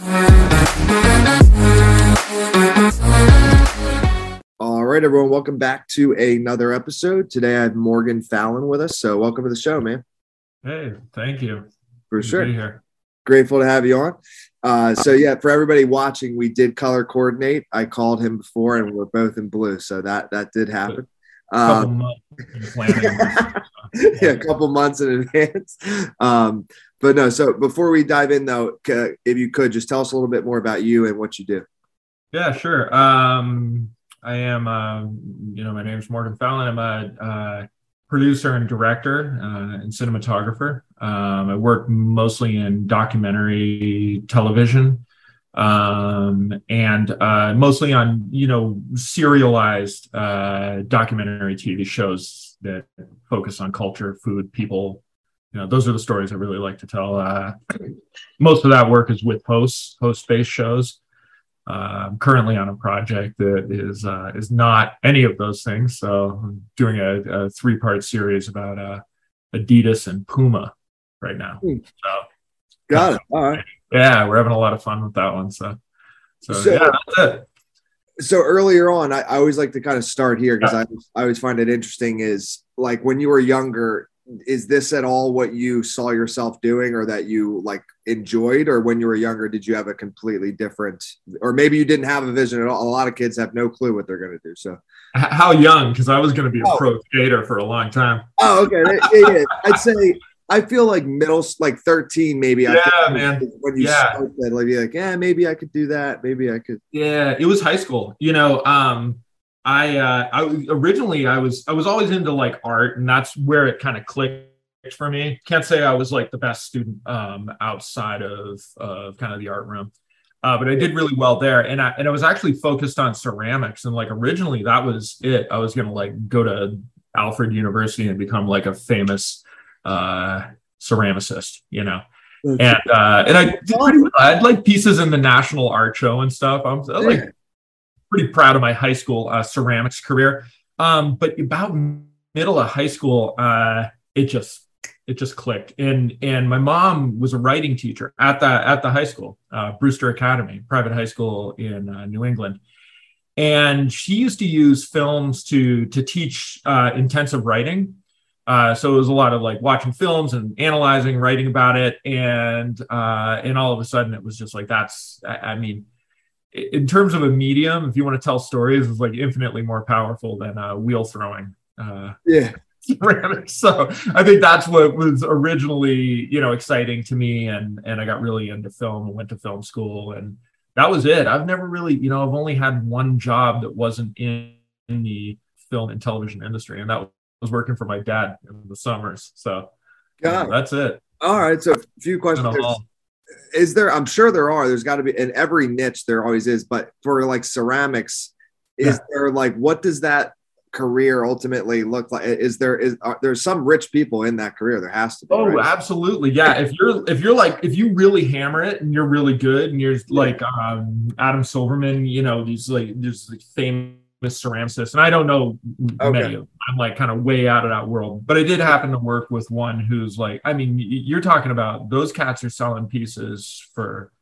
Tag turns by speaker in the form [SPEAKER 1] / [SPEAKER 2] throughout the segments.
[SPEAKER 1] All right, everyone, welcome back to another episode. Today I have Morgan Fallon with us. So, welcome to the show, man.
[SPEAKER 2] Hey, thank you.
[SPEAKER 1] For
[SPEAKER 2] Good to
[SPEAKER 1] sure.
[SPEAKER 2] be here.
[SPEAKER 1] Grateful to have you on. Uh, so, yeah, for everybody watching, we did color coordinate. I called him before and we're both in blue. So, that that did happen. Um, yeah, a couple months in advance. Um, but no, so before we dive in, though, if you could just tell us a little bit more about you and what you do.
[SPEAKER 2] yeah, sure. Um, I am, uh, you know, my name is Morgan Fallon. I'm a uh, producer and director uh, and cinematographer. Um, I work mostly in documentary television um, and uh, mostly on, you know, serialized uh, documentary TV shows that focus on culture, food, people. You know, those are the stories I really like to tell. Uh, most of that work is with hosts, host-based shows. I'm currently on a project that is uh, is not any of those things. So I'm doing a, a three-part series about uh, Adidas and Puma right now.
[SPEAKER 1] Hmm.
[SPEAKER 2] So
[SPEAKER 1] Got it. All right.
[SPEAKER 2] Yeah, we're having a lot of fun with that one. So so,
[SPEAKER 1] So-
[SPEAKER 2] yeah, that's it.
[SPEAKER 1] so earlier on, I, I always like to kind of start here because I, I always find it interesting is like when you were younger, is this at all what you saw yourself doing or that you like enjoyed? Or when you were younger, did you have a completely different, or maybe you didn't have a vision at all? A lot of kids have no clue what they're going to do. So,
[SPEAKER 2] How young? Because I was going to be a
[SPEAKER 1] Oh.
[SPEAKER 2] pro skater for a long time.
[SPEAKER 1] oh, okay. Yeah, yeah. I'd say, I feel like middle, like 13, maybe. I
[SPEAKER 2] Yeah,
[SPEAKER 1] think,
[SPEAKER 2] man.
[SPEAKER 1] When you
[SPEAKER 2] Yeah.
[SPEAKER 1] start that, like, you're like, yeah, maybe I could do that. Maybe I could.
[SPEAKER 2] Yeah, it was high school. You know, um, I uh, I originally I was I was always into like art, and that's where it kind of clicked for me. Can't say I was like the best student um, outside of of kind of the art room, uh, but I did really well there. And I and I was actually focused on ceramics, and like originally that was it. I was gonna like go to Alfred University and become like a famous uh, ceramicist, you know and uh, and I did pretty well. I had like pieces in the National Art Show and stuff. I'm, I'm like pretty proud of my high school uh, ceramics career. Um, but about middle of high school, uh, it just it just clicked. And and my mom was a writing teacher at the at the high school, uh, Brewster Academy, private high school in uh, New England. And she used to use films to to teach uh, intensive writing. Uh, so it was a lot of like watching films and analyzing, writing about it, and uh, and all of a sudden it was just like that's. I, I mean, in terms of a medium, if you want to tell stories, it's like infinitely more powerful than uh, wheel throwing. Uh,
[SPEAKER 1] Yeah.
[SPEAKER 2] ceramics. So I think that's what was originally, you know, exciting to me, and and I got really into film and went to film school, and that was it. I've never really, you know, I've only had one job that wasn't in, in the film and television industry, and that was working for my dad in the summers. So
[SPEAKER 1] yeah,
[SPEAKER 2] that's it.
[SPEAKER 1] All right. So, a few questions. Is there i'm sure there are there's got to be in every niche there always is but for like ceramics is
[SPEAKER 2] Yeah.
[SPEAKER 1] there like what does that career ultimately look like is there is are, there's some rich people in that career there has to be
[SPEAKER 2] Oh,
[SPEAKER 1] right?
[SPEAKER 2] absolutely. Yeah. If you're if you're like if you really hammer it and you're really good and you're like um Adam Silverman, you know, these like these like famous ceramicists, and I don't know
[SPEAKER 1] Okay.
[SPEAKER 2] many of them. I'm like kind of way out of that world. But I did happen to work with one who's like, I mean, you're talking about those cats are selling pieces for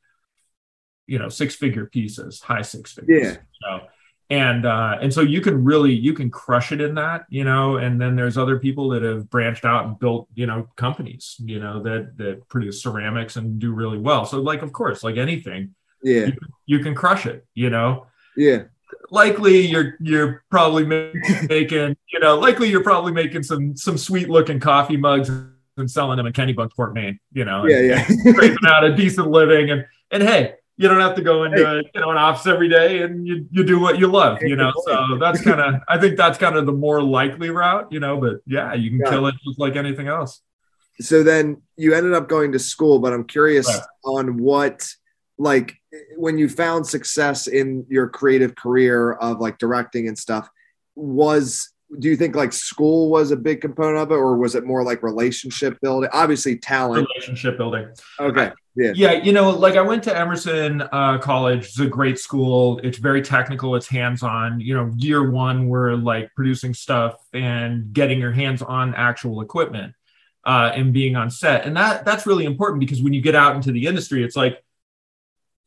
[SPEAKER 2] you know, six figure pieces, high six figures.
[SPEAKER 1] Yeah.
[SPEAKER 2] You know? and uh, and so you can really you can crush it in that you know and then there's other people that have branched out and built you know companies you know that that produce ceramics and do really well so like of course like anything
[SPEAKER 1] yeah
[SPEAKER 2] you can crush it you know
[SPEAKER 1] yeah
[SPEAKER 2] likely you're you're probably ma- making you know likely you're probably making some some sweet looking coffee mugs and selling them in Kennebunkport, Maine you know and-
[SPEAKER 1] yeah yeah.
[SPEAKER 2] scraping out a decent living. And and hey you don't have to go into you know an office every day and you, you do what you love you know so that's kind of i think that's kind of the more likely route you know but yeah you can
[SPEAKER 1] Yeah.
[SPEAKER 2] kill it just like anything else.
[SPEAKER 1] So then you ended up going to school but i'm curious
[SPEAKER 2] Right.
[SPEAKER 1] on what like when you found success in your creative career of like directing and stuff was do you think like school was a big component of it or was it more like relationship building? Obviously talent.
[SPEAKER 2] Relationship building.
[SPEAKER 1] Okay yeah.
[SPEAKER 2] Yeah you know like i went to emerson uh, college. It's a great school. It's very technical. It's hands-on. You know year one we're like producing stuff and getting your hands on actual equipment uh, and being on set. And that that's really important because when you get out into the industry it's like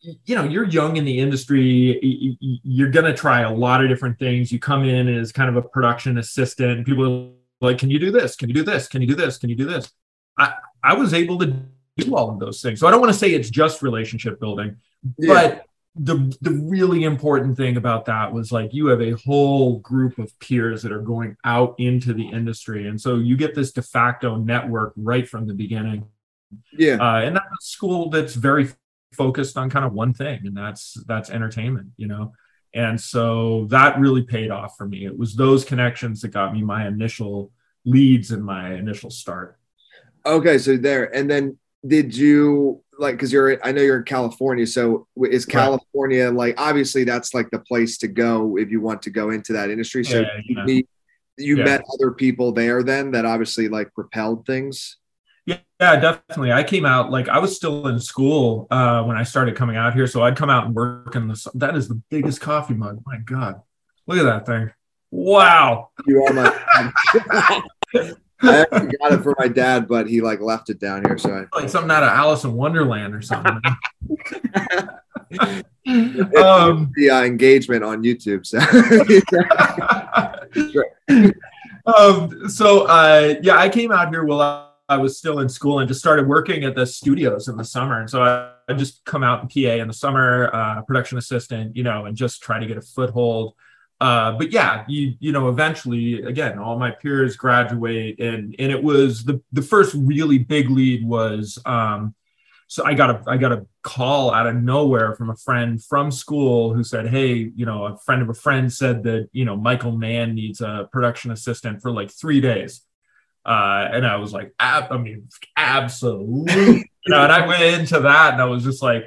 [SPEAKER 2] you know you're young in the industry you're going to try a lot of different things. You come in as kind of a production assistant. People are like can you do this? Can you do this? Can you do this? Can you do this? I i was able to do all of those things. So i don't want to say it's just relationship building yeah. but the the really important thing about that was like you have a whole group of peers that are going out into the industry. And so you get this de facto network right from the beginning.
[SPEAKER 1] Yeah.
[SPEAKER 2] Uh, and that's a school that's very focused on kind of one thing and that's that's entertainment you know and so that really paid off for me it was those connections that got me my initial leads and my initial start
[SPEAKER 1] okay so there and then did you like because you're i know you're in california so is california right. like obviously that's like the place to go if you want to go into that industry so yeah, yeah. you, you yeah. met other people there then that obviously like propelled things
[SPEAKER 2] yeah, yeah, definitely. I came out like I was still in school uh, when I started coming out here, so I'd come out and work in the. That is the biggest coffee mug. My God, look at that thing! Wow. You are my.
[SPEAKER 1] I actually got it for my dad, but he like left it down here. So I
[SPEAKER 2] like something out of Alice in Wonderland or something. um,
[SPEAKER 1] the uh, engagement on YouTube. So,
[SPEAKER 2] um, so uh, yeah, I came out here while I was still in school and just started working at the studios in the summer. And so I, I just come out in PA in the summer, uh, production assistant, you know, and just try to get a foothold. Uh, but yeah, you you know, eventually, again, all my peers graduate, and and it was the the first really big lead was um, so I got a I got a call out of nowhere from a friend from school who said, "Hey, you know, a friend of a friend said that you know Michael Mann needs a production assistant for like three days." Uh, and I was like, I mean, absolutely. you know, and I went into that and I was just like,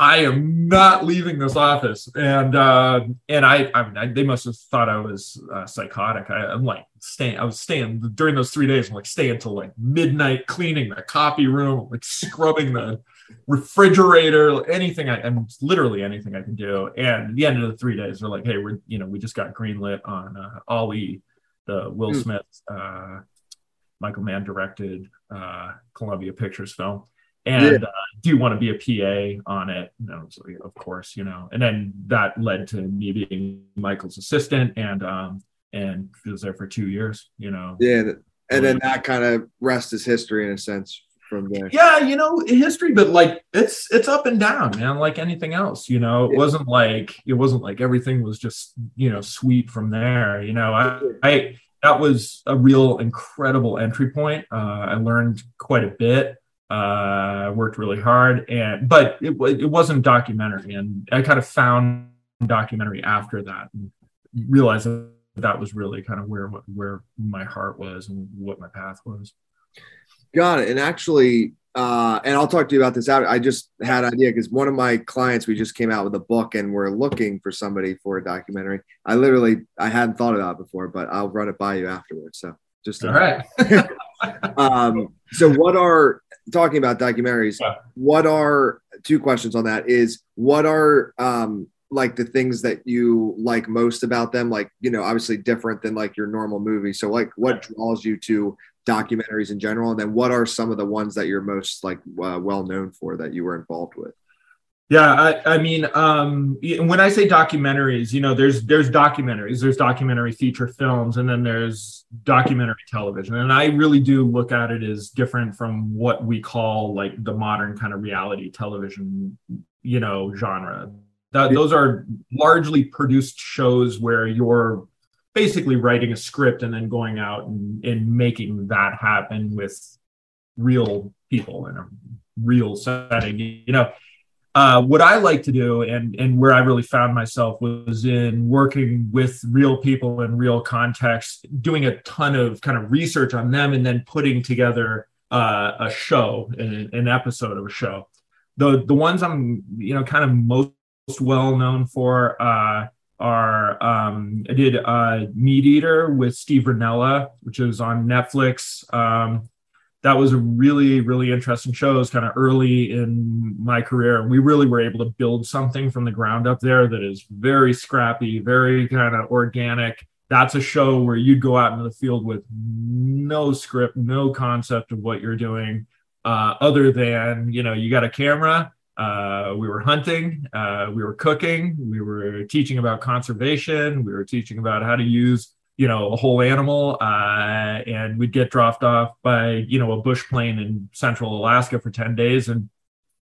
[SPEAKER 2] I am not leaving this office. And uh, and I, I mean, I, they must have thought I was uh, psychotic. I, am like staying. I was staying during those three days. I'm like staying until like midnight, cleaning the coffee room, like scrubbing the refrigerator, anything. I and literally anything I can do. And at the end of the three days, they're like, hey, we're you know we just got greenlit on uh, Ali, the Will hmm. Smith uh, Michael Mann directed uh, Columbia Pictures film. And yeah. uh, do you want to be a PA on it? No, so, of course, you know. And then that led to me being Michael's assistant, and um, and was there for two years, you know.
[SPEAKER 1] Yeah, and then that kind of rest is history in a sense from there.
[SPEAKER 2] Yeah, you know, history, but like it's it's up and down, man. Like anything else, you know. It yeah. wasn't like it wasn't like everything was just you know sweet from there. You know, I I that was a real incredible entry point. Uh, I learned quite a bit. Uh, worked really hard, and but it, it wasn't documentary, and I kind of found documentary after that, and realized that, that was really kind of where where my heart was and what my path was.
[SPEAKER 1] Got it. And actually, uh, and I'll talk to you about this out. I just had an idea because one of my clients, we just came out with a book and we're looking for somebody for a documentary. I literally, I hadn't thought about it before, but I'll run it by you afterwards. So just
[SPEAKER 2] all right.
[SPEAKER 1] um, so what are talking about documentaries? What are two questions on that? Is what are um, like the things that you like most about them? Like you know, obviously different than like your normal movie. So like, what draws you to documentaries in general, and then what are some of the ones that you're most like uh, well known for that you were involved with?
[SPEAKER 2] Yeah, I, I mean, um, when I say documentaries, you know, there's there's documentaries, there's documentary feature films, and then there's documentary television. And I really do look at it as different from what we call like the modern kind of reality television, you know, genre. That, those are largely produced shows where you're basically writing a script and then going out and, and making that happen with real people in a real setting you know uh, what I like to do and and where I really found myself was in working with real people in real context, doing a ton of kind of research on them, and then putting together uh, a show, an, an, episode of a show. The the ones I'm you know kind of most well known for uh, um, I did uh, Meat Eater with Steve Rinella, which is on Netflix. Um, that was a really, really interesting show. It was kind of early in my career. And we really were able to build something from the ground up there that is very scrappy, very kind of organic. That's a show where you'd go out into the field with no script, no concept of what you're doing, uh, other than, you know, you got a camera uh, we were hunting, uh, we were cooking, we were teaching about conservation, we were teaching about how to use you know a whole animal, uh, and we'd get dropped off by you know a bush plane in central Alaska for ten days, and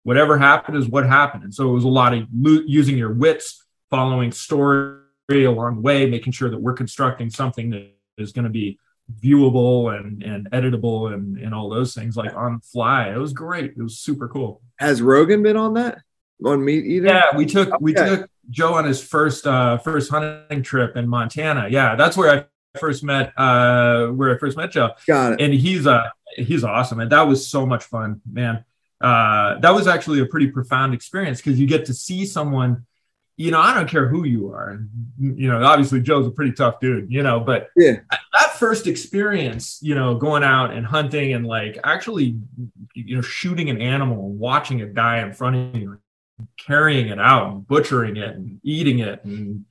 [SPEAKER 2] whatever happened is what happened. And so it was a lot of lo- using your wits, following story along the way, making sure that we're constructing something that is going to be viewable and and editable and and all those things like on fly. It was great. It was super cool.
[SPEAKER 1] Has Rogan been on that? On Meat Eater?
[SPEAKER 2] Yeah, we took we took Joe on his first uh first hunting trip in Montana. Yeah, that's where I first met uh where I first met Joe.
[SPEAKER 1] Got it.
[SPEAKER 2] And he's uh he's awesome. And that was so much fun, man. Uh that was actually a pretty profound experience because you get to see someone you know, I don't care who you are. You know, obviously Joe's a pretty tough dude, you know, but
[SPEAKER 1] Yeah.
[SPEAKER 2] that first experience, you know, going out and hunting and like actually, you know, shooting an animal and watching it die in front of you, carrying it out and butchering it and eating it and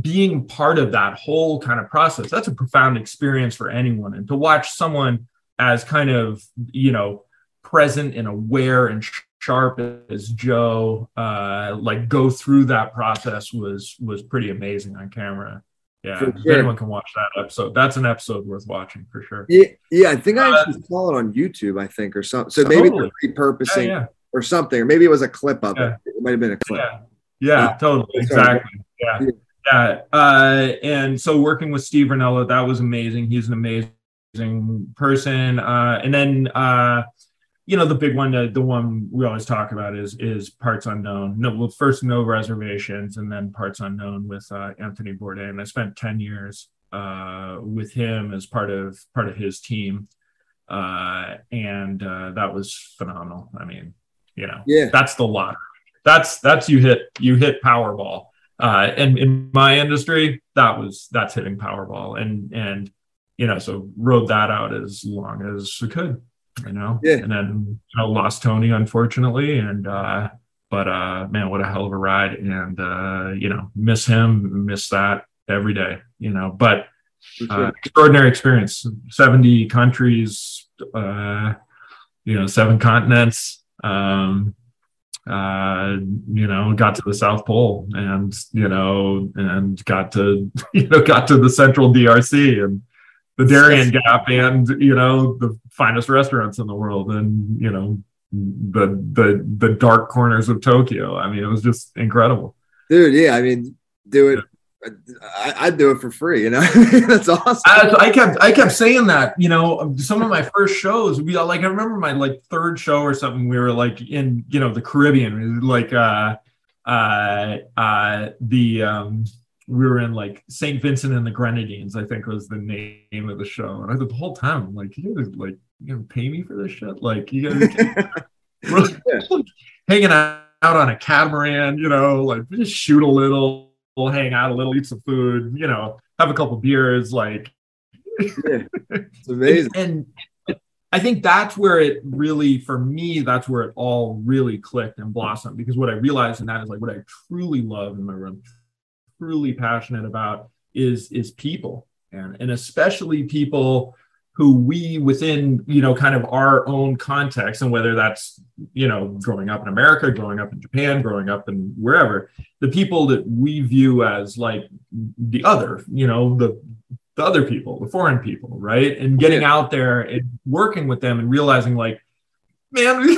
[SPEAKER 2] being part of that whole kind of process, that's a profound experience for anyone. And to watch someone as kind of, you know, present and aware and sharp as Joe, uh, like go through that process was was pretty amazing on camera. Yeah,
[SPEAKER 1] sure.
[SPEAKER 2] anyone can watch that episode. That's an episode worth watching for sure.
[SPEAKER 1] Yeah, yeah. I think I
[SPEAKER 2] Uh,
[SPEAKER 1] actually saw it on YouTube. I think or something. So maybe
[SPEAKER 2] Totally.
[SPEAKER 1] they're repurposing
[SPEAKER 2] Yeah,
[SPEAKER 1] or something, or maybe it was a clip of
[SPEAKER 2] Yeah.
[SPEAKER 1] it. It might have been a clip.
[SPEAKER 2] yeah, yeah, totally, exactly. Yeah,
[SPEAKER 1] Yeah.
[SPEAKER 2] yeah. Uh, and so working with Steve Rinella, that was amazing. He's an amazing person. Uh, and then uh, you know the big one, the, the one we always talk about is is Parts Unknown. No, well, first No Reservations, and then Parts Unknown with uh, Anthony Bourdain. I spent ten years uh, with him as part of part of his team, uh, and uh, that was phenomenal. I mean, you know,
[SPEAKER 1] Yeah.
[SPEAKER 2] that's the lottery. That's that's you hit you hit Powerball. Uh, and in my industry, that was that's hitting Powerball, and and you know, so rode that out as long as we could, you know.
[SPEAKER 1] Yeah.
[SPEAKER 2] And then you know, lost Tony unfortunately, and uh, but uh, man, what a hell of a ride, and uh, you know, miss him, miss that every day, you know. But uh, extraordinary experience 70 countries uh you know seven continents um uh you know got to the south pole and you know and got to you know got to the central drc and the darien gap and you know the finest restaurants in the world and you know the the the dark corners of tokyo i mean it was just incredible
[SPEAKER 1] dude. Yeah, I mean, do it. I, I'd do it for free. You know, that's awesome.
[SPEAKER 2] I, I kept I kept saying that, you know, some of my first shows, we like I remember my like third show or something. We were like in you know the Caribbean, like uh uh uh the um we were in like St. Vincent and the Grenadines, I think was the name of the show. And I the whole time I'm like, you guys like you gonna pay me for this shit? Like you guys we're like, like, hanging out on a catamaran, you know, like just shoot a little, we'll hang out a little, eat some food, you know, have a couple beers, like
[SPEAKER 1] It's amazing.
[SPEAKER 2] and, and I think that's where it really, for me, that's where it all really clicked and blossomed. Because what I realized in that is like what I truly love in my room, truly passionate about is is people, and and especially people who we within you know kind of our own context and whether that's you know growing up in america growing up in japan growing up in wherever the people that we view as like the other you know the the other people the foreign people right? And oh, getting out there and working with them and realizing like man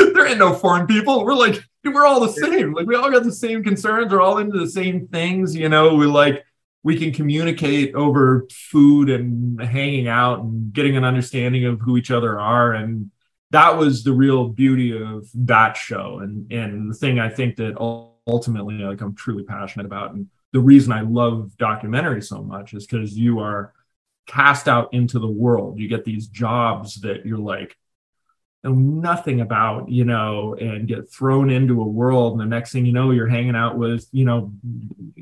[SPEAKER 2] there ain't no foreign people. We're like we're all the same. Like we all got the same concerns. We're all into the same things you know? We like we can communicate over food and hanging out and getting an understanding of who each other are. And that was the real beauty of that show and and the thing i think that ultimately like i'm truly passionate about. And the reason i love documentary so much is because you are cast out into the world. You get these jobs that you're like know nothing about, you know, and get thrown into a world. And the next thing you know, you're hanging out with, you know,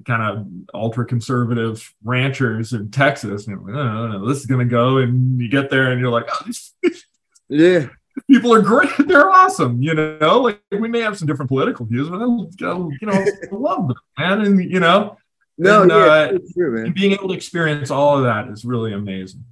[SPEAKER 2] kind of ultra conservative ranchers in Texas. And like, oh, no, this is going to go. And you get there and you're like, oh,
[SPEAKER 1] Yeah.
[SPEAKER 2] people are great. They're awesome. You know, like we may have some different political views, but I, you know, I love them, man. And, you know,
[SPEAKER 1] No,
[SPEAKER 2] And,
[SPEAKER 1] yeah,
[SPEAKER 2] uh,
[SPEAKER 1] true, man.
[SPEAKER 2] being able to experience all of that is really amazing.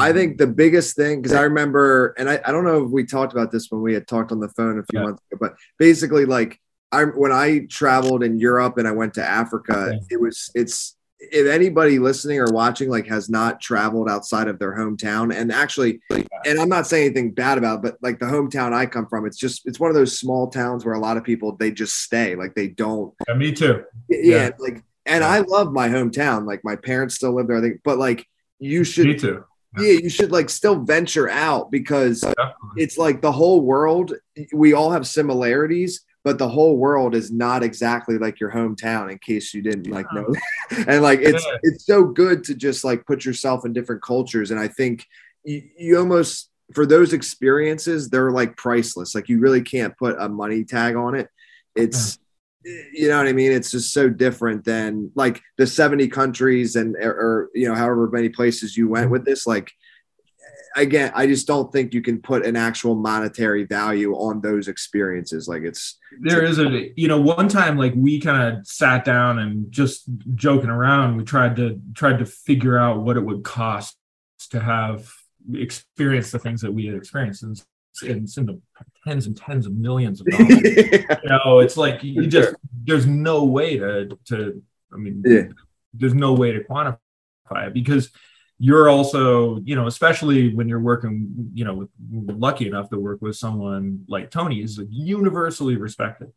[SPEAKER 1] I think the biggest thing, because I remember, and I, I don't know if we talked about this when we had talked on the phone a few
[SPEAKER 2] Yeah.
[SPEAKER 1] months ago, but basically, like, I when I traveled in Europe and I went to Africa, it was it's if anybody listening or watching like has not traveled outside of their hometown, and actually, and I'm not saying anything bad about, it, but like the hometown I come from, it's just it's one of those small towns where a lot of people they just stay, like they don't
[SPEAKER 2] Yeah, me too.
[SPEAKER 1] yeah,
[SPEAKER 2] Yeah.
[SPEAKER 1] like and
[SPEAKER 2] Yeah.
[SPEAKER 1] I love my hometown. Like my parents still live there, I think, but like you should
[SPEAKER 2] Me too.
[SPEAKER 1] Yeah, you should like still venture out because
[SPEAKER 2] Definitely.
[SPEAKER 1] it's like the whole world, we all have similarities, but the whole world is not exactly like your hometown in case you didn't like know. and like it's
[SPEAKER 2] Yeah.
[SPEAKER 1] it's so good to just like put yourself in different cultures. And I think you, you almost for those experiences, they're like priceless. Like you really can't put a money tag on it. It's you know what I mean? It's just so different than like the 70 countries and or, or you know, however many places you went with this. Like again, I just don't think you can put an actual monetary value on those experiences. Like it's
[SPEAKER 2] there is a you know one time like we kind of sat down and just joking around we tried to tried to figure out what it would cost to have experienced the things that we had experienced and it's, in the tens and tens of millions of dollars you know it's like you just there's no way to to i mean
[SPEAKER 1] Yeah.
[SPEAKER 2] there's no way to quantify it because you're also you know especially when you're working you know with lucky enough to work with someone like tony is universally respected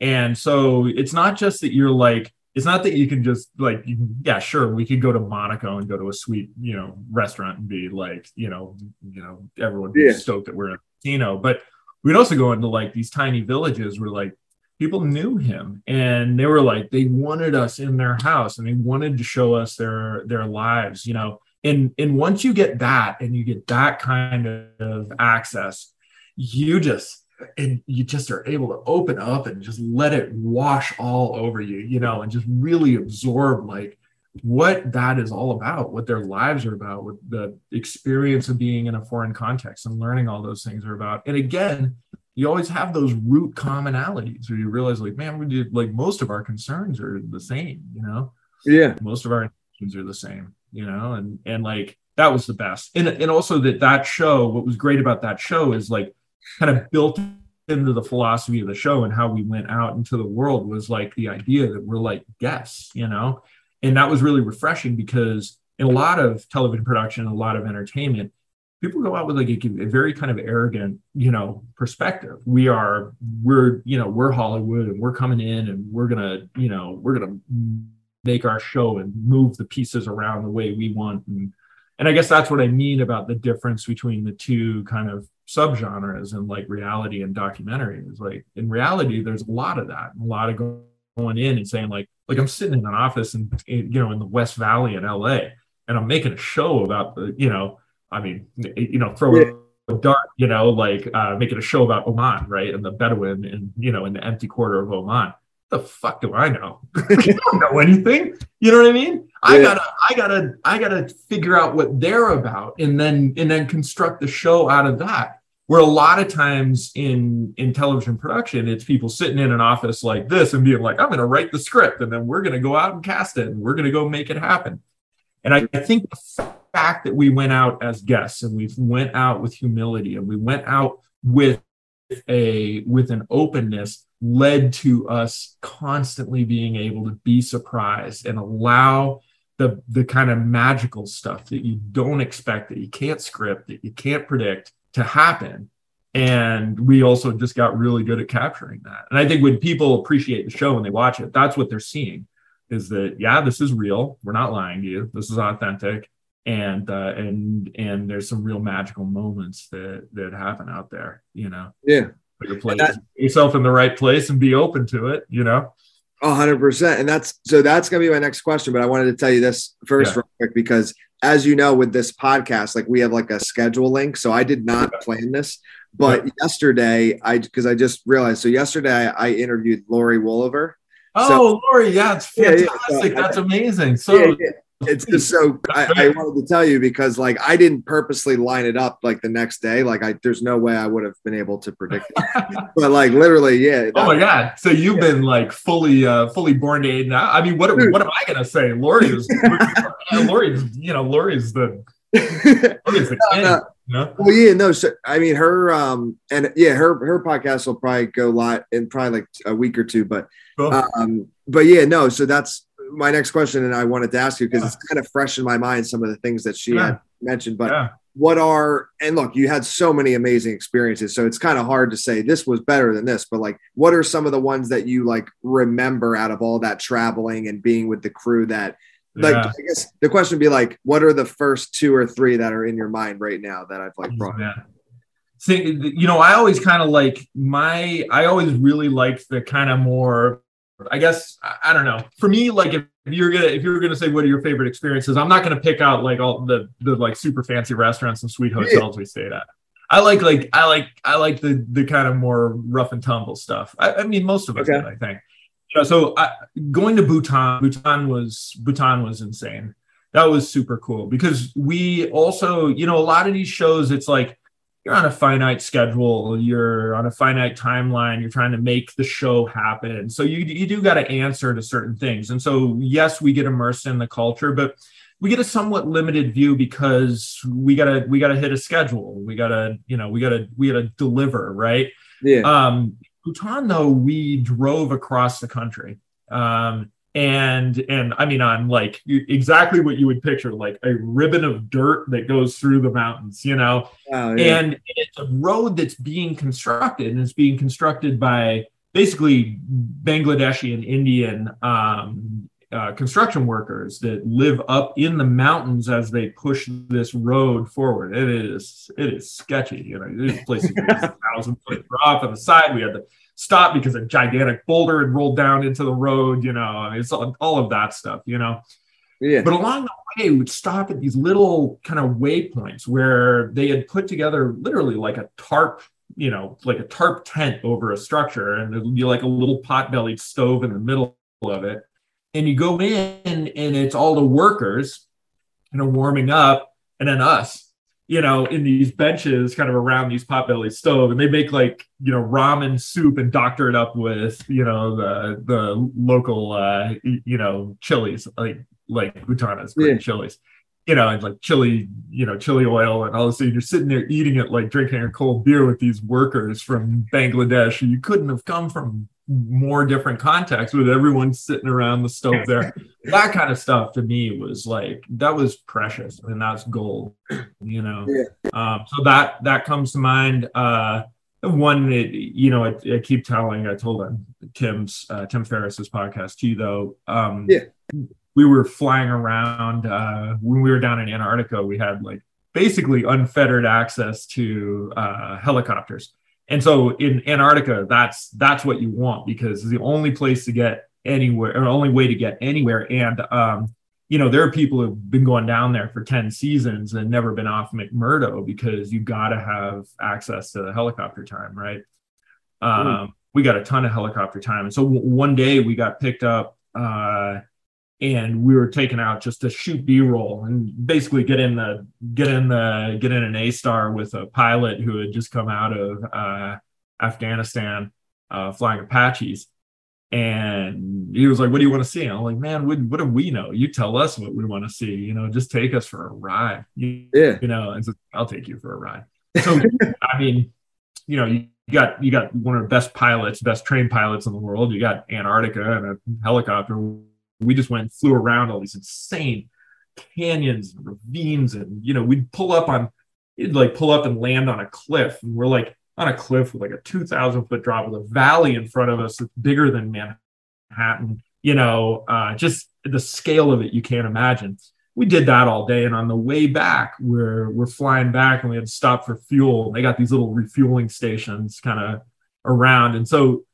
[SPEAKER 2] and so it's not just that you're like it's not that you can just like can, yeah sure we could go to monaco and go to a sweet you know restaurant and be like you know you know everyone be
[SPEAKER 1] Yeah.
[SPEAKER 2] stoked that we're in casino but we'd also go into like these tiny villages where like people knew him and they were like they wanted us in their house and they wanted to show us their their lives you know? And and once you get that and you get that kind of access you just and you just are able to open up and just let it wash all over you you know and just really absorb like what that is all about what their lives are about what the experience of being in a foreign context and learning all those things are about. And again you always have those root commonalities where you realize like man we did like most of our concerns are the same you know?
[SPEAKER 1] Yeah.
[SPEAKER 2] most of our intentions are the same you know? And and like that was the best. And and also that that show what was great about that show is like kind of built into the philosophy of the show and how we went out into the world was like the idea that we're like guests you know and that was really refreshing because in a lot of television production a lot of entertainment people go out with like a, a very kind of arrogant you know perspective. We are we're you know we're hollywood and we're coming in and we're gonna you know we're gonna make our show and move the pieces around the way we want. And and i guess that's what i mean about the difference between the two kind of subgenres and like reality and documentary is like in reality there's a lot of that a lot of going in and saying like like i'm sitting in an office and you know in the west valley in la and i'm making a show about the you know i mean you know throw
[SPEAKER 1] Yeah.
[SPEAKER 2] a dart you know like uh making a show about oman right and the bedouin and you know in the empty quarter of oman the fuck do I know? I don't know anything. You know what I mean? I gotta, I gotta, I gotta figure out what they're about, and then and then construct the show out of that. Where a lot of times in in television production, it's people sitting in an office like this and being like, "I'm going to write the script, and then we're going to go out and cast it, and we're going to go make it happen." And I, I think the fact that we went out as guests and we went out with humility and we went out with a with an openness led to us constantly being able to be surprised and allow the the kind of magical stuff that you don't expect that you can't script that you can't predict to happen. And we also just got really good at capturing that. And i think when people appreciate the show and they watch it that's what they're seeing is that yeah this is real. We're not lying to you. This is authentic. And uh, and and there's some real magical moments that that happen out there you know?
[SPEAKER 1] Yeah.
[SPEAKER 2] put your place,
[SPEAKER 1] that-
[SPEAKER 2] yourself in the right place and be open to it you know
[SPEAKER 1] hundred percent. And that's so that's gonna be my next question. But I wanted to tell you this first
[SPEAKER 2] Yeah.
[SPEAKER 1] real quick because as you know, with this podcast, like we have like a schedule link. So I did not plan this. But yesterday, I because I just realized. So yesterday I, interviewed Laurie Woolever.
[SPEAKER 2] oh laurie yeah it's
[SPEAKER 1] Yeah, yeah,
[SPEAKER 2] fantastic
[SPEAKER 1] so-
[SPEAKER 2] that's amazing so
[SPEAKER 1] Yeah, yeah. It's just so I, I wanted to tell you because like I didn't purposely line it up like the next day. Like I there's no way I would have been able to predict it. but like literally, yeah.
[SPEAKER 2] Oh my god! So you've been like fully, uh, fully born to aid now. I mean, what
[SPEAKER 1] Dude.
[SPEAKER 2] what am I gonna say? Laurie is, Laurie is, you know, Laurie is the
[SPEAKER 1] no, no. Well, yeah, no. So I mean, her um, and yeah, her her podcast will probably go live in probably like a week or two. But cool. um, but yeah, no. So that's my next question, and I wanted to ask you because yeah. it's kind of fresh in my mind some of the things that she yeah. had mentioned. But yeah. what are and look, you had so many amazing experiences, so it's kind of hard to say this was better than this. But like, what are some of the ones that you like remember out of all that traveling and being with the crew that like. I guess the question would be like, what are the first two or three that are in your mind right now that I've like brought? Yeah.
[SPEAKER 2] See, you know, I always kind of like my, I always really liked the kind of more, I guess, I, don't know. For me, like if, you're gonna, if you're gonna say what are your favorite experiences, I'm not gonna pick out like all the the like super fancy restaurants and sweet hotels yeah. we stayed at. I like like I like I like the the kind of more rough and tumble stuff. I, I mean, most of us okay. did, I think know, so I, going to Bhutan, Bhutan was Bhutan was insane. That was super cool because we also, you know, a lot of these shows, it's like you're on a finite schedule, you're on a finite timeline, you're trying to make the show happen. So you you do got to answer to certain things. And so yes, we get immersed in the culture, but we get a somewhat limited view because we gotta we gotta hit a schedule. We gotta, you know, we gotta we gotta deliver, right?
[SPEAKER 1] Yeah.
[SPEAKER 2] Um, Bhutan, though, we drove across the country. Um, and and I mean on like exactly what you would picture, like a ribbon of dirt that goes through the mountains, you know. yeah. And it's a road that's being constructed, and it's being constructed by basically Bangladeshi and Indian um, uh, construction workers that live up in the mountains as they push this road forward. It is it is sketchy. You know, there's places a thousand foot drop on the side. We had to stop because a gigantic boulder had rolled down into the road. You know, it's all, all of that stuff. You know. Yeah. But along the way, we'd stop at these little kind of waypoints where they had put together literally like a tarp you know, like a tarp tent over a structure, and there'd be like a little pot-bellied stove in the middle of it and you go in and it's all the workers you know warming up and then us you know in these benches kind of around these potbelly stove and they make like you know ramen soup and doctor it up with you know the the local uh you know chilies like like Bhutanese yeah. chilies you know, and like chili, you know, chili oil, and all of a sudden you're sitting there eating it like drinking a cold beer with these workers from Bangladesh. You couldn't have come from more different contexts with everyone sitting around the stove there. that kind of stuff to me was like that was precious and that's gold, you know. Yeah. Um, so that that comes to mind. Uh, one, you know, I, I, keep telling. I told him Tim's uh, Tim Ferriss's podcast too, though. Um,
[SPEAKER 1] yeah.
[SPEAKER 2] We were flying around uh, when we were down in Antarctica. We had like basically unfettered access to uh, helicopters and so in Antarctica, that's that's what you want because it's the only place to get anywhere, or only way to get anywhere. And um, you know, there are people who've been going down there for 10 seasons and never been off McMurdo because you got to have access to the helicopter time, right? Um, we got a ton of helicopter time. And so w- one day we got picked up uh, and we were taken out just to shoot b-roll and basically get in the get in the get in an AStar with a pilot who had just come out of uh, afghanistan uh, flying apaches. And he was like what do you want to see? And i'm like man what, what do we know? You tell us what we want to see you know just take us for a ride. You,
[SPEAKER 1] yeah.
[SPEAKER 2] you know and so i'll take you for a ride. So i mean you know you got you got one of the best pilots best trained pilots in the world. You got antarctica and a helicopter we just went and flew around all these insane canyons and ravines and you know we'd pull up on it'd like pull up and land on a cliff. And we're like on a cliff with like a 2000 foot drop with a valley in front of us that's bigger than manhattan you know uh, just the scale of it you can't imagine. We did that all day. And on the way back we're we're flying back and we had to stop for fuel. They got these little refueling stations kind of around. And so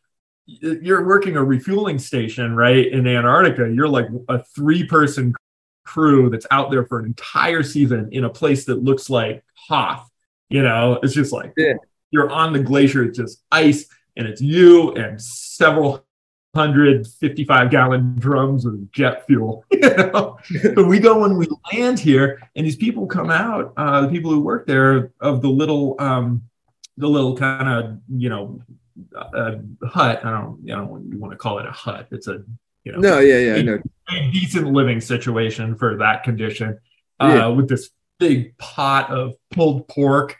[SPEAKER 2] you're working a refueling station, right, in Antarctica. You're like a three person crew that's out there for an entire season in a place that looks like Hoth. You know, it's just like yeah. you're on the glacier, it's just ice, and it's you and several 155 gallon drums of jet fuel. You know? but we go when we land here, and these people come out, uh, the people who work there, of the little, um, the little kind of, you know, a hut. I don't, I don't want to call it a hut. It's a, you know,
[SPEAKER 1] no, yeah, yeah,
[SPEAKER 2] a, a decent living situation for that condition uh, yeah. with this big pot of pulled pork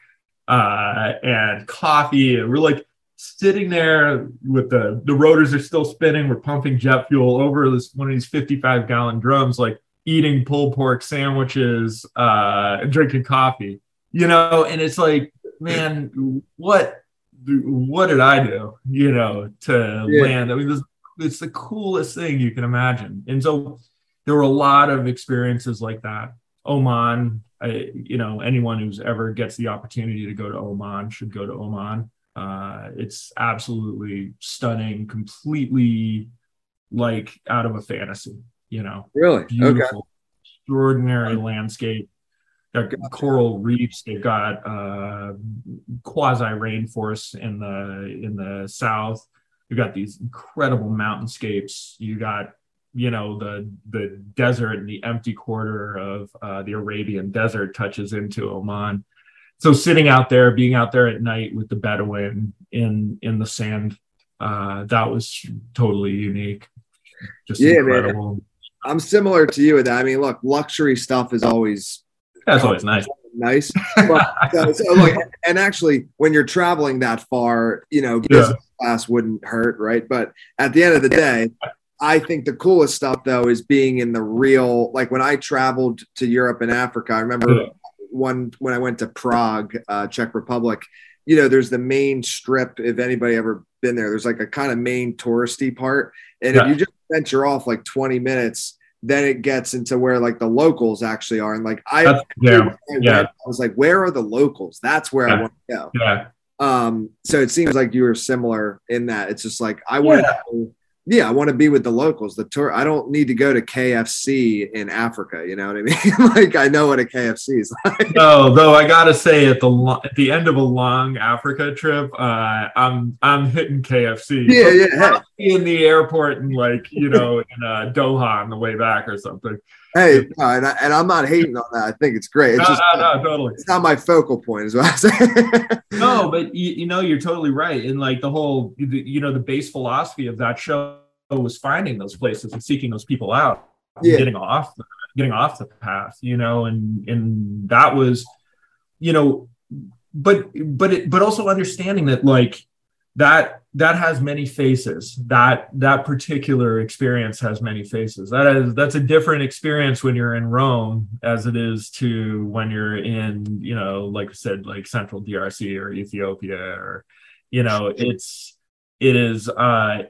[SPEAKER 2] uh, and coffee. And we're like sitting there with the the rotors are still spinning. We're pumping jet fuel over this one of these 55 gallon drums, like eating pulled pork sandwiches, uh, and drinking coffee. You know, and it's like, man, what what did I do? You know, to yeah. land. I mean, this, it's the coolest thing you can imagine. And so there were a lot of experiences like that. Oman, I, you know, anyone who's ever gets the opportunity to go to Oman should go to Oman. Uh, it's absolutely stunning, completely like out of a fantasy. You know,
[SPEAKER 1] really
[SPEAKER 2] beautiful, okay. extraordinary landscape. Got coral reefs. They've got uh, quasi rainforests in the in the south. You've got these incredible mountainscapes. You got you know the the desert and the empty quarter of uh, the Arabian desert touches into Oman. So sitting out there, being out there at night with the Bedouin in in the sand, uh, that was totally unique. Just yeah, incredible. Man.
[SPEAKER 1] I'm similar to you with that. I mean, look, luxury stuff is always
[SPEAKER 2] that's always nice.
[SPEAKER 1] Nice. But, uh, so and actually, when you're traveling that far, you know, business yeah. class wouldn't hurt, right? But at the end of the day, I think the coolest stuff though is being in the real like when I traveled to Europe and Africa. I remember yeah. one when I went to Prague, uh, Czech Republic. You know, there's the main strip. If anybody ever been there, there's like a kind of main touristy part, and yeah. if you just venture off like 20 minutes, then it gets into where like the locals actually are. And like I,
[SPEAKER 2] yeah, yeah. I
[SPEAKER 1] was like, where are the locals? That's where
[SPEAKER 2] yeah.
[SPEAKER 1] I want to go.
[SPEAKER 2] Yeah.
[SPEAKER 1] Um, so it seems like you were similar in that. It's just like I want to yeah, I want to be with the locals. The tour. I don't need to go to KFC in Africa. You know what I mean? like I know what a KFC is like.
[SPEAKER 2] No, though I gotta say at the at the end of a long Africa trip, uh, I'm I'm hitting KFC.
[SPEAKER 1] Yeah, yeah.
[SPEAKER 2] Hey. In the airport and like you know in uh, Doha on the way back or something.
[SPEAKER 1] Hey, no, and, I, and I'm not hating on that. I think it's great. It's
[SPEAKER 2] no,
[SPEAKER 1] just
[SPEAKER 2] no, no, totally.
[SPEAKER 1] It's not my focal point, is what I'm saying.
[SPEAKER 2] no, but you, you know, you're totally right. And like the whole, you know, the base philosophy of that show was finding those places and seeking those people out, yeah. getting off, getting off the path, you know, and and that was, you know, but but it but also understanding that like that that has many faces. That that particular experience has many faces. That is that's a different experience when you're in rome as it is to when you're in you know like i said like central drc or ethiopia or you know it's it is uh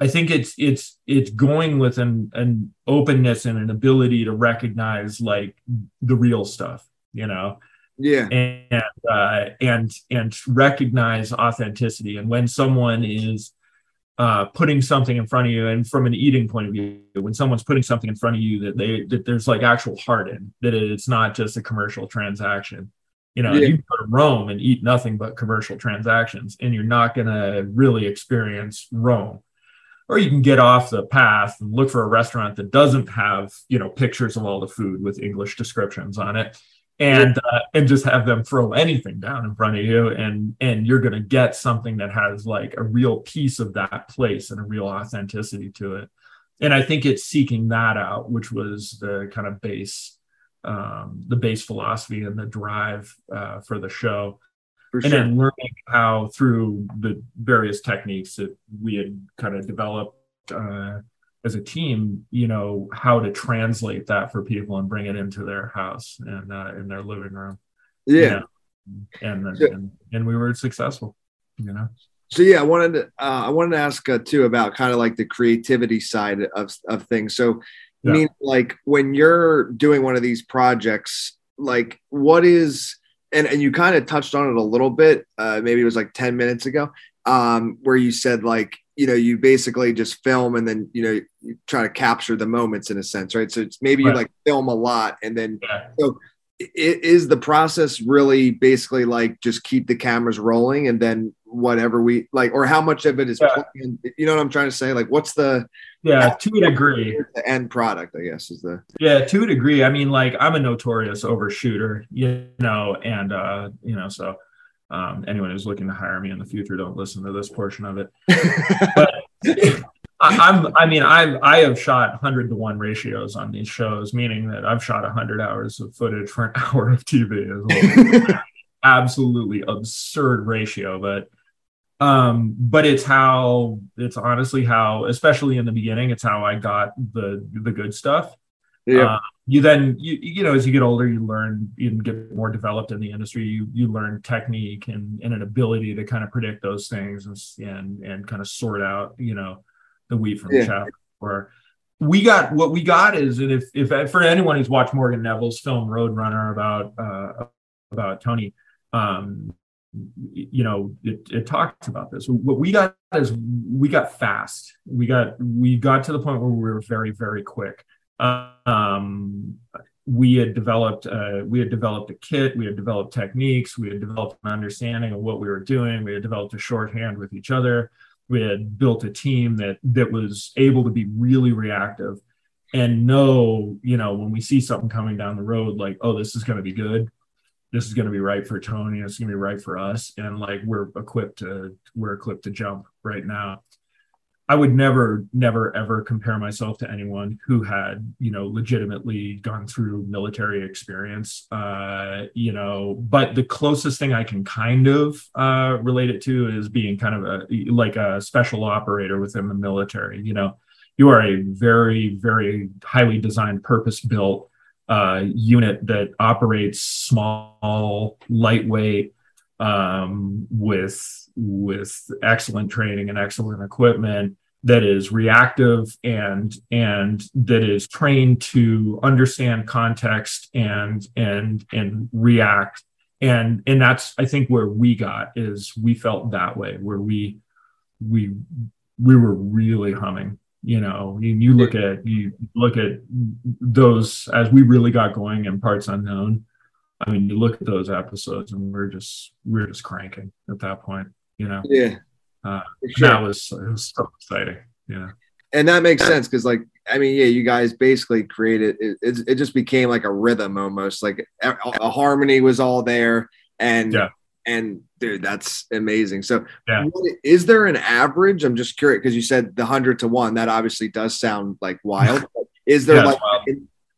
[SPEAKER 2] i think it's it's it's going with an an openness and an ability to recognize like the real stuff you know
[SPEAKER 1] yeah.
[SPEAKER 2] And uh, and and recognize authenticity. And when someone is uh, putting something in front of you and from an eating point of view when someone's putting something in front of you that they that there's like actual heart in that it's not just a commercial transaction. You know yeah. you go to rome and eat nothing but commercial transactions and you're not going to really experience rome. Or you can get off the path and look for a restaurant that doesn't have you know pictures of all the food with english descriptions on it and uh, and just have them throw anything down in front of you and and you're going to get something that has like a real piece of that place and a real authenticity to it. And i think it's seeking that out which was the kind of base um, the base philosophy and the drive uh, for the show. For and then learning how through the various techniques that we had kind of developed uh, as a team, you know, how to translate that for people and bring it into their house and uh, in their living room.
[SPEAKER 1] Yeah. Know?
[SPEAKER 2] and, and, and we were successful, you know?
[SPEAKER 1] So yeah, I wanted to, uh, I wanted to ask uh, too about kind of like the creativity side of, of things. So yeah. I mean, like when you're doing one of these projects, like what is, and, and you kind of touched on it a little bit, uh, maybe it was like 10 minutes ago, um, where you said like, you know you basically just film and then you know you try to capture the moments in a sense right so it's maybe right. you like film a lot and then yeah. so it is the process really basically like just keep the cameras rolling and then whatever we like or how much of it is yeah. planned, you know what i'm trying to say like what's the
[SPEAKER 2] yeah to a degree
[SPEAKER 1] the end product i guess is the
[SPEAKER 2] yeah to a degree i mean like i'm a notorious overshooter you know and uh you know so um, anyone who's looking to hire me in the future, don't listen to this portion of it. but, I, am I mean, I've I have shot hundred to one ratios on these shows, meaning that I've shot hundred hours of footage for an hour of TV. Absolutely absurd ratio, but um, but it's how it's honestly how, especially in the beginning, it's how I got the the good stuff. Yeah. Uh, you then you you know as you get older you learn you get more developed in the industry. You you learn technique and, and an ability to kind of predict those things and and, and kind of sort out you know the wheat from yeah. the chaff or we got what we got is and if if for anyone who's watched Morgan Neville's film Roadrunner about uh about Tony um you know it, it talks about this. What we got is we got fast. We got we got to the point where we were very very quick um, we had developed uh, we had developed a kit we had developed techniques we had developed an understanding of what we were doing we had developed a shorthand with each other we had built a team that that was able to be really reactive and know you know when we see something coming down the road like oh this is going to be good this is going to be right for tony it's going to be right for us and like we're equipped to we're equipped to jump right now I would never, never, ever compare myself to anyone who had, you know, legitimately gone through military experience. Uh, you know, but the closest thing I can kind of uh, relate it to is being kind of a like a special operator within the military. You know, you are a very, very highly designed, purpose-built uh, unit that operates small, lightweight, um, with with excellent training and excellent equipment that is reactive and and that is trained to understand context and and and react. And and that's i think where we got is we felt that way where we we we were really humming you know? You, you look at you look at those as we really got going in parts unknown i mean you look at those episodes and we're just we're just cranking at that point you know?
[SPEAKER 1] Yeah.
[SPEAKER 2] Uh, sure. that was it was so exciting yeah.
[SPEAKER 1] And that makes sense because like i mean yeah you guys basically created it, it, it just became like a rhythm almost like a, a harmony was all there and yeah. and dude that's amazing. So yeah. is there an average? I'm just curious because you said the 100 to 1 that obviously does sound like wild is there yeah, like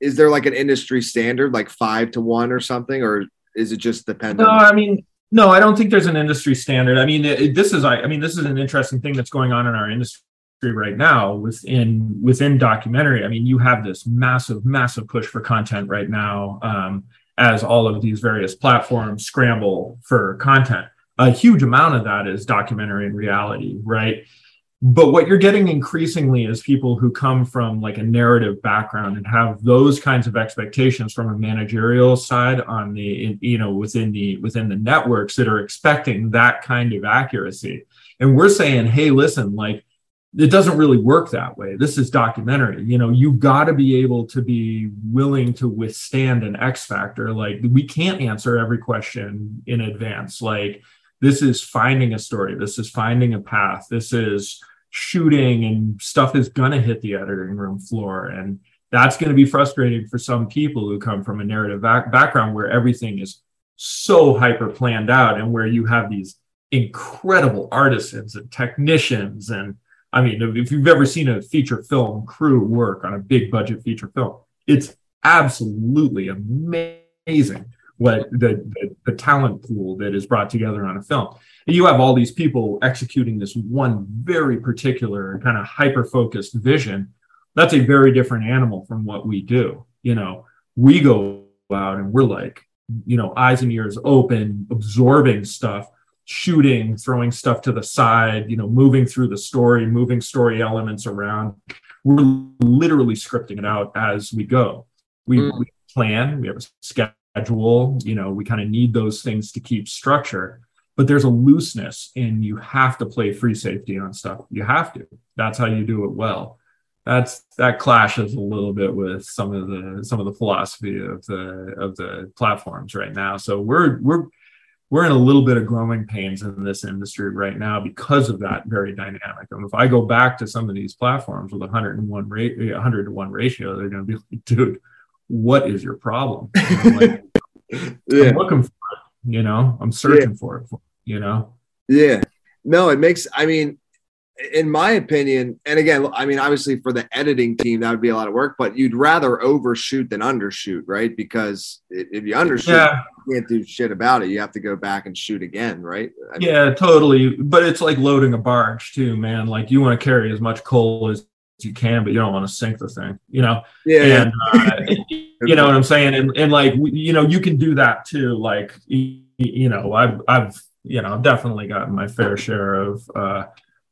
[SPEAKER 1] is there like an industry standard like 5 to 1 or something or is it just dependent
[SPEAKER 2] no i mean no, I don't think there's an industry standard. I mean, this is I, mean, this is an interesting thing that's going on in our industry right now within within documentary. I mean, you have this massive, massive push for content right now um, as all of these various platforms scramble for content. A huge amount of that is documentary and reality, right? But what you're getting increasingly is people who come from like a narrative background and have those kinds of expectations from a managerial side on the you know within the within the networks that are expecting that kind of accuracy. And we're saying hey listen like it doesn't really work that way. This is documentary. You know you got to be able to be willing to withstand an x factor. Like we can't answer every question in advance. Like this is finding a story. This is finding a path. This is shooting and stuff is going to hit the editing room floor. And that's going to be frustrating for some people who come from a narrative back- background where everything is so hyper planned out and where you have these incredible artisans and technicians. And i mean if you've ever seen a feature film crew work on a big budget feature film it's absolutely amazing what the, the, the talent pool that is brought together on a film. You have all these people executing this one very particular kind of hyper focused vision. That's a very different animal from what we do you know? We go out and we're like you know eyes and ears open absorbing stuff shooting throwing stuff to the side you know moving through the story moving story elements around. We're literally scripting it out as we go. We, mm. we plan we have a schedule you know we kind of need those things to keep structure but there's a looseness and you have to play free safety on stuff. You have to. That's how you do it well. That's that clashes a little bit with some of the some of the philosophy of the of the platforms right now. So we're we're we're in a little bit of growing pains in this industry right now because of that very dynamic. And if I go back to some of these platforms with 101 rate, 100 to one ratio, they're going to be like, dude, what is your problem? like, yeah. I'm looking for it, you know i'm searching yeah. for it you know
[SPEAKER 1] yeah no it makes i mean in my opinion, and again, I mean, obviously for the editing team, that would be a lot of work, but you'd rather overshoot than undershoot, right? Because if you undershoot, yeah. you can't do shit about it. You have to go back and shoot again, right?
[SPEAKER 2] I mean, yeah, totally. But it's like loading a barge too, man. Like you want to carry as much coal as you can, but you don't want to sink the thing, you know?
[SPEAKER 1] Yeah. And, uh,
[SPEAKER 2] you know what I'm saying? And, and like, you know, you can do that too. Like, you know, I've, I've, you know, I've definitely gotten my fair share of, uh,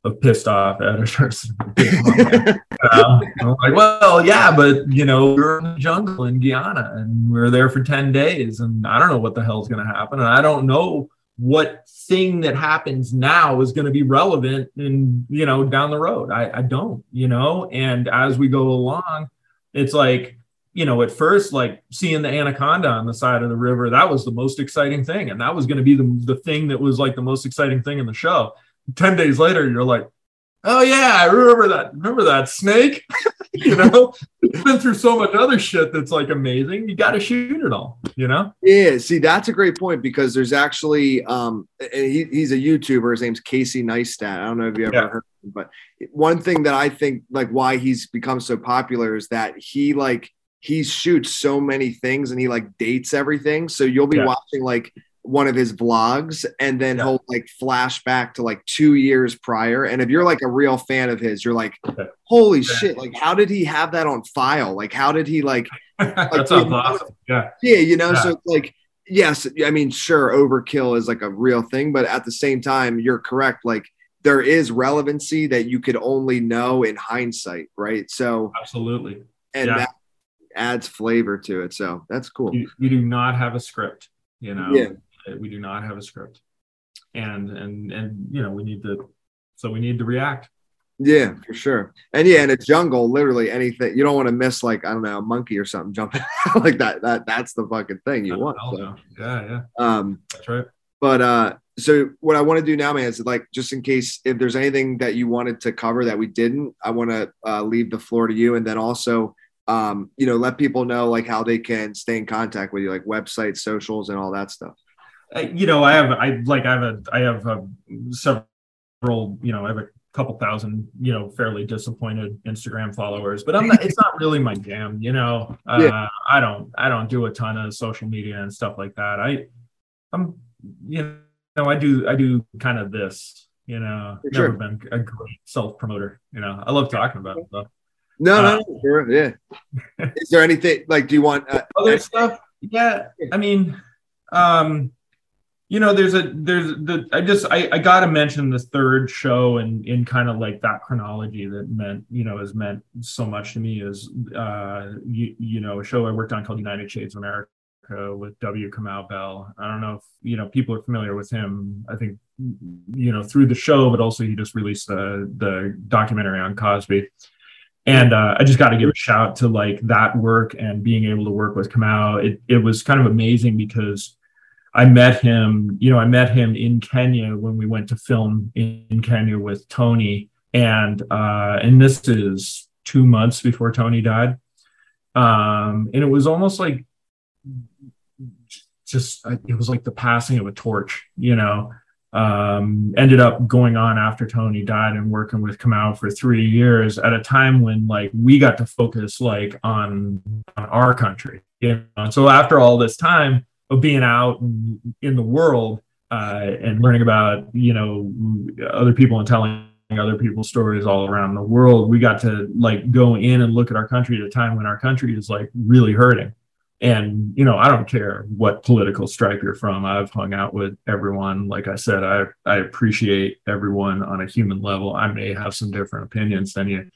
[SPEAKER 2] of pissed off editors. uh, I'm like, well, yeah, but you know, we're in the jungle in Guyana and we are there for 10 days and I don't know what the hell's going to happen. And I don't know what thing that happens now is going to be relevant and, you know, down the road. I, I don't, you know, and as we go along, it's like, you know, at first, like seeing the anaconda on the side of the river, that was the most exciting thing. And that was going to be the, the thing that was like the most exciting thing in the show 10 days later, you're like, oh yeah, I remember that. Remember that snake? you know, it's been through so much other shit that's like amazing. You got to shoot it all, you know?
[SPEAKER 1] Yeah. See, that's a great point because there's actually, um, he, he's a YouTuber. His name's Casey Neistat. I don't know if you ever yeah. heard him, but one thing that I think like why he's become so popular is that he like, he shoots so many things and he like dates everything. So you'll be yeah. watching like one of his vlogs and then yeah. he'll like flash back to like two years prior. And if you're like a real fan of his, you're like, holy yeah. shit, like how did he have that on file? Like how did he like, like
[SPEAKER 2] that's awesome.
[SPEAKER 1] Yeah. Yeah, you know, yeah. so like yes, I mean, sure, overkill is like a real thing, but at the same time, you're correct. Like there is relevancy that you could only know in hindsight, right? So
[SPEAKER 2] absolutely.
[SPEAKER 1] And that adds flavor to it. So that's cool.
[SPEAKER 2] You, you do not have a script, you know. Yeah we do not have a script. And and and you know we need to so we need to react.
[SPEAKER 1] Yeah for sure. And yeah in a jungle literally anything you don't want to miss like i don't know a monkey or something jumping like that. That that's the fucking thing you want
[SPEAKER 2] so. yeah yeah.
[SPEAKER 1] Um
[SPEAKER 2] that's right.
[SPEAKER 1] but uh so what i want to do now man is like just in case if there's anything that you wanted to cover that we didn't i want to uh, leave the floor to you. And then also um you know let people know like how they can stay in contact with you like websites socials and all that stuff
[SPEAKER 2] you know, I have, I like, I have a, I have a, several, you know, I have a couple thousand, you know, fairly disappointed Instagram followers, but I'm not, it's not really my jam, you know, uh, yeah. I don't, I don't do a ton of social media and stuff like that. I, I'm, you know, I do, I do kind of this, you know, For never sure. been a great self promoter, you know, I love talking about it though.
[SPEAKER 1] No, uh, no, sure, yeah. Is there anything like? Do you want uh,
[SPEAKER 2] other stuff? Yeah, I mean, um, you know there's a there's the i just i, I gotta mention the third show and in kind of like that chronology that meant you know has meant so much to me is uh you, you know a show i worked on called united shades of america with w. Kamau bell. I don't know if you know people are familiar with him i think you know through the show but also he just released the the documentary on cosby. And uh, I just got to give a shout to like that work and being able to work with Kamau. It it was kind of amazing because I met him, you know, I met him in Kenya when we went to film in, Kenya with Tony. And uh, and this is two months before Tony died. Um, and it was almost like just it was like the passing of a torch, you know. Um, ended up going on after Tony died and working with Kamau for three years at a time when like we got to focus like on, on our country. You know? And so after all this time, being out in the world uh, and learning about you know other people and telling other people's stories all around the world we got to like go in and look at our country at a time when our country is like really hurting. And you know i don't care what political stripe you're from. I've hung out with everyone. Like i said i i appreciate everyone on a human level. I may have some different opinions than you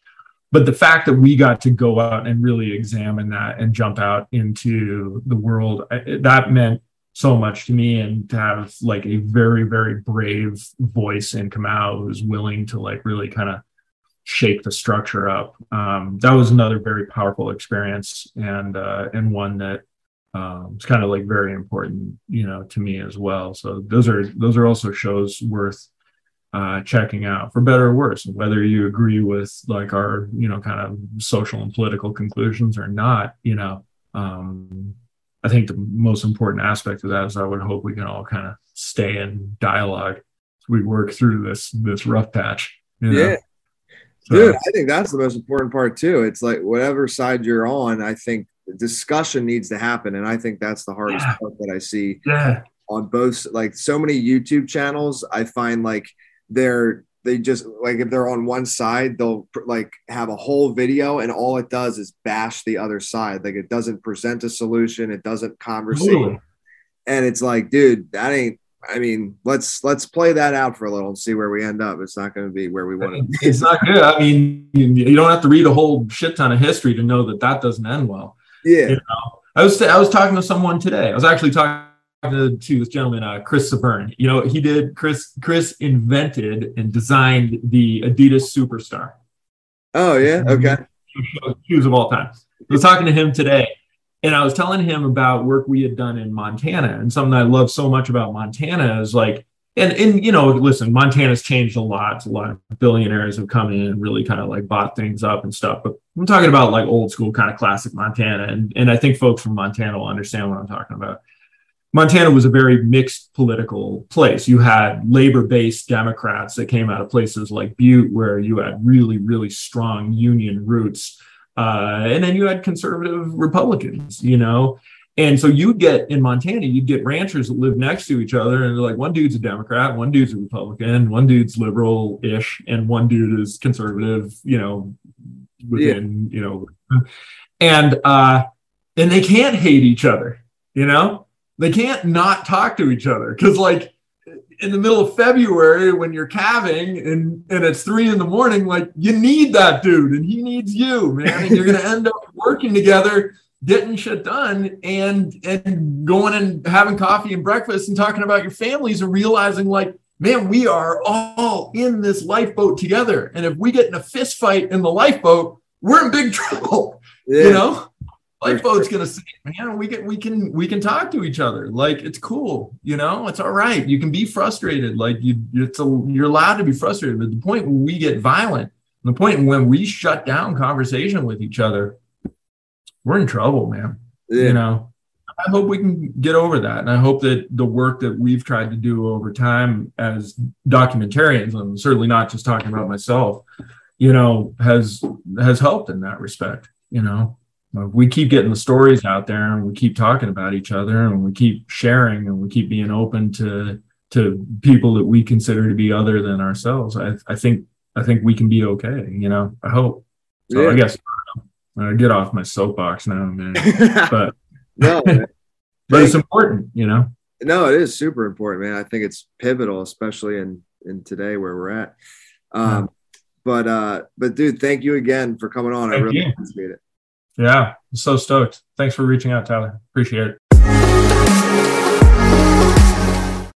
[SPEAKER 2] but the fact that we got to go out and really examine that and jump out into the world that meant so much to me. And to have like a very very brave voice in Kamau who's willing to like really kind of shake the structure up um, that was another very powerful experience and uh, and one that um, it's kind of like very important you know to me as well. So those are those are also shows worth uh, checking out for better or worse whether you agree with like our you know kind of social and political conclusions or not you know um, i think the most important aspect of that is i would hope we can all kind of stay in dialogue as we work through this this rough patch You know?
[SPEAKER 1] Yeah. Dude, I think that's the most important part too. It's like whatever side you're on, I think discussion needs to happen. And I think that's the hardest
[SPEAKER 2] Yeah.
[SPEAKER 1] part that I see
[SPEAKER 2] Yeah.
[SPEAKER 1] on both like so many YouTube channels. I find like they're they just like if they're on one side, they'll pr- like have a whole video and all it does is bash the other side. Like it doesn't present a solution, it doesn't
[SPEAKER 2] converse.
[SPEAKER 1] And it's like, dude, that ain't I mean, let's let's play that out for a little and see where we end up. It's not going to be where we want to be.
[SPEAKER 2] It's not good. I mean, you you don't have to read a whole shit ton of history to know that that doesn't end well.
[SPEAKER 1] Yeah.
[SPEAKER 2] I was I was talking to someone today. I was actually talking to, to this gentleman, uh, Chris Severn. You know, he did Chris Chris invented and designed the Adidas Superstar
[SPEAKER 1] Oh yeah. Okay.
[SPEAKER 2] shoes of all time. I was talking to him today, and I was telling him about work we had done in Montana, and something I love so much about Montana is like, and and you know, listen, Montana's changed a lot. A lot of billionaires have come in and really kind of like bought things up and stuff. But I'm talking about like old school kind of classic Montana, and and I think folks from Montana will understand what I'm talking about. Montana was a very mixed political place. You had labor based Democrats that came out of places like Butte, where you had really, really strong union roots. Uh, and then you had conservative Republicans, you know. And so you'd get in Montana, you'd get ranchers that live next to each other, and they're like, one dude's a Democrat, one dude's a Republican, one dude's liberal ish, and one dude is conservative, you know, within, you know, and uh, and they can't hate each other, you know they can't not talk to each other. Because like in the middle of february when you're calving and and it's three in the morning like you need that dude and he needs you man. And you're gonna end up working together getting shit done and and going and having coffee and breakfast and talking about your families and realizing like man we are all in this lifeboat together. And if we get in a fist fight in the lifeboat we're in big trouble
[SPEAKER 1] Yeah.
[SPEAKER 2] you know lifeboat's gonna say man we can we can we can talk to each other. Like it's cool you know? It's all right. You can be frustrated. Like you it's a, you're allowed to be frustrated but the point when we get violent the point when we shut down conversation with each other we're in trouble man.
[SPEAKER 1] Yeah.
[SPEAKER 2] you know? I hope we can get over that and i hope that the work that we've tried to do over time as documentarians i'm certainly not just talking about myself you know has has helped in that respect you know we keep getting the stories out there and we keep talking about each other and we keep sharing and we keep being open to to people that we consider to be other than ourselves i, I think i think we can be okay you know i hope so
[SPEAKER 1] Yeah.
[SPEAKER 2] i guess I get off my soapbox now man but
[SPEAKER 1] no, man.
[SPEAKER 2] but it's important you know
[SPEAKER 1] no, it is super important, man. I think it's pivotal, especially in in today where we're at. Um, but uh, but dude, thank you again for coming on. I really appreciate it.
[SPEAKER 2] Yeah so stoked. Thanks for reaching out tyler. Appreciate it